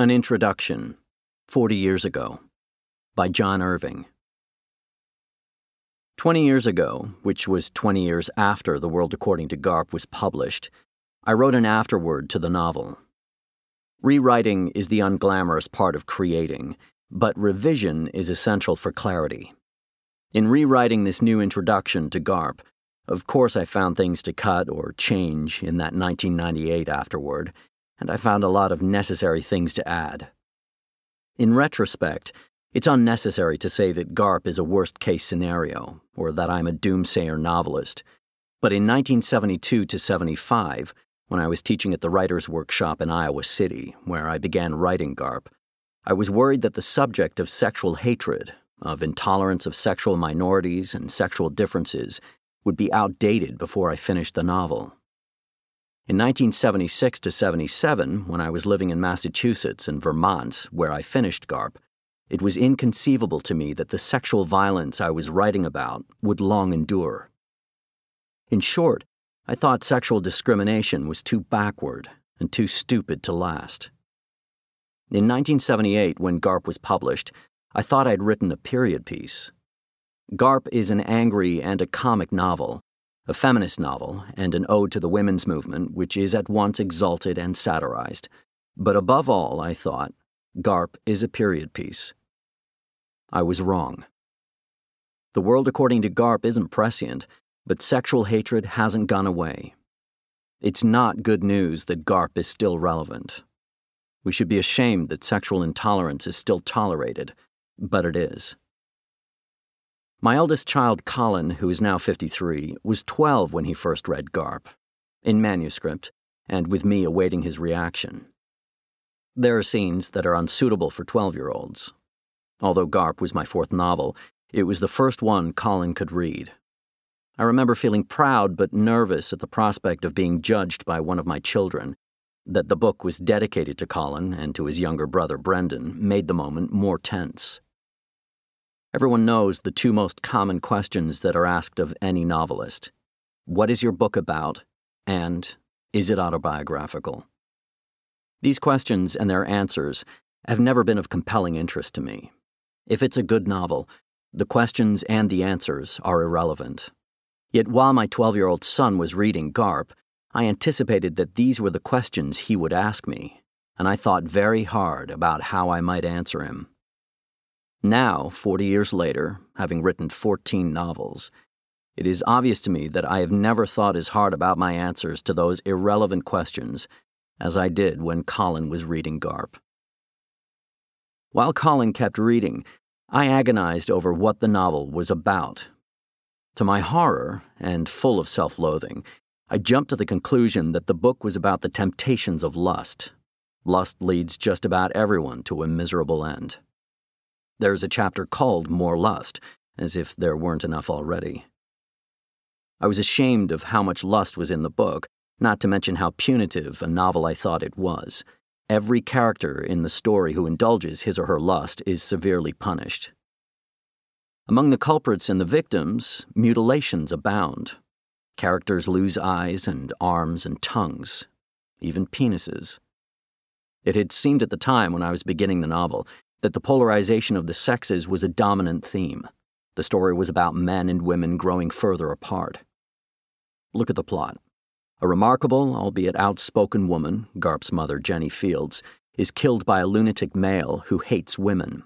An Introduction 40 Years Ago by John Irving. Twenty years ago, which was 20 years after The World According to Garp was published, I wrote an afterword to the novel. Rewriting is the unglamorous part of creating, but revision is essential for clarity. In rewriting this new introduction to Garp, of course I found things to cut or change in that 1998 afterword and I found a lot of necessary things to add. In retrospect, it's unnecessary to say that GARP is a worst case scenario, or that I'm a doomsayer novelist. But in 1972 to 75, when I was teaching at the Writers' Workshop in Iowa City, where I began writing GARP, I was worried that the subject of sexual hatred, of intolerance of sexual minorities and sexual differences, would be outdated before I finished the novel. In 1976 to 77, when I was living in Massachusetts and Vermont, where I finished GARP, it was inconceivable to me that the sexual violence I was writing about would long endure. In short, I thought sexual discrimination was too backward and too stupid to last. In 1978, when GARP was published, I thought I'd written a period piece. GARP is an angry and a comic novel, a feminist novel and an ode to the women's movement, which is at once exalted and satirized. But above all, I thought, Garp is a period piece. I was wrong. The world according to Garp isn't prescient, but sexual hatred hasn't gone away. It's not good news that Garp is still relevant. We should be ashamed that sexual intolerance is still tolerated, but it is. My eldest child, Colin, who is now 53, was 12 when he first read Garp, in manuscript, and with me awaiting his reaction. There are scenes that are unsuitable for 12 year olds. Although Garp was my fourth novel, it was the first one Colin could read. I remember feeling proud but nervous at the prospect of being judged by one of my children. That the book was dedicated to Colin and to his younger brother Brendan made the moment more tense. Everyone knows the two most common questions that are asked of any novelist What is your book about? and Is it autobiographical? These questions and their answers have never been of compelling interest to me. If it's a good novel, the questions and the answers are irrelevant. Yet while my 12 year old son was reading Garp, I anticipated that these were the questions he would ask me, and I thought very hard about how I might answer him. Now, 40 years later, having written 14 novels, it is obvious to me that I have never thought as hard about my answers to those irrelevant questions as I did when Colin was reading Garp. While Colin kept reading, I agonized over what the novel was about. To my horror, and full of self loathing, I jumped to the conclusion that the book was about the temptations of lust. Lust leads just about everyone to a miserable end. There's a chapter called More Lust, as if there weren't enough already. I was ashamed of how much lust was in the book, not to mention how punitive a novel I thought it was. Every character in the story who indulges his or her lust is severely punished. Among the culprits and the victims, mutilations abound. Characters lose eyes and arms and tongues, even penises. It had seemed at the time when I was beginning the novel that the polarization of the sexes was a dominant theme. The story was about men and women growing further apart. Look at the plot. A remarkable, albeit outspoken woman, Garp's mother, Jenny Fields, is killed by a lunatic male who hates women.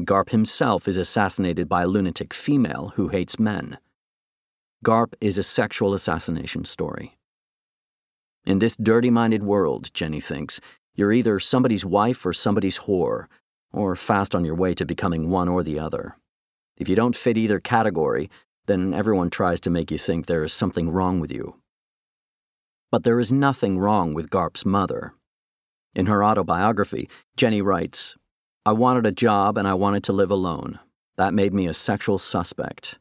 Garp himself is assassinated by a lunatic female who hates men. Garp is a sexual assassination story. In this dirty minded world, Jenny thinks, you're either somebody's wife or somebody's whore, or fast on your way to becoming one or the other. If you don't fit either category, then everyone tries to make you think there is something wrong with you. But there is nothing wrong with Garp's mother. In her autobiography, Jenny writes I wanted a job and I wanted to live alone. That made me a sexual suspect.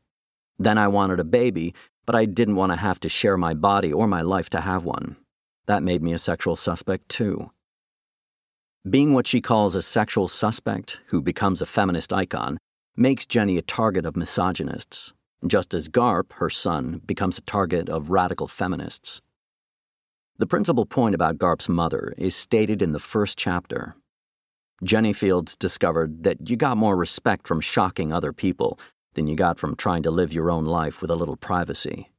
Then I wanted a baby, but I didn't want to have to share my body or my life to have one. That made me a sexual suspect, too. Being what she calls a sexual suspect who becomes a feminist icon makes Jenny a target of misogynists, just as Garp, her son, becomes a target of radical feminists. The principal point about Garp's mother is stated in the first chapter. Jenny Fields discovered that you got more respect from shocking other people than you got from trying to live your own life with a little privacy.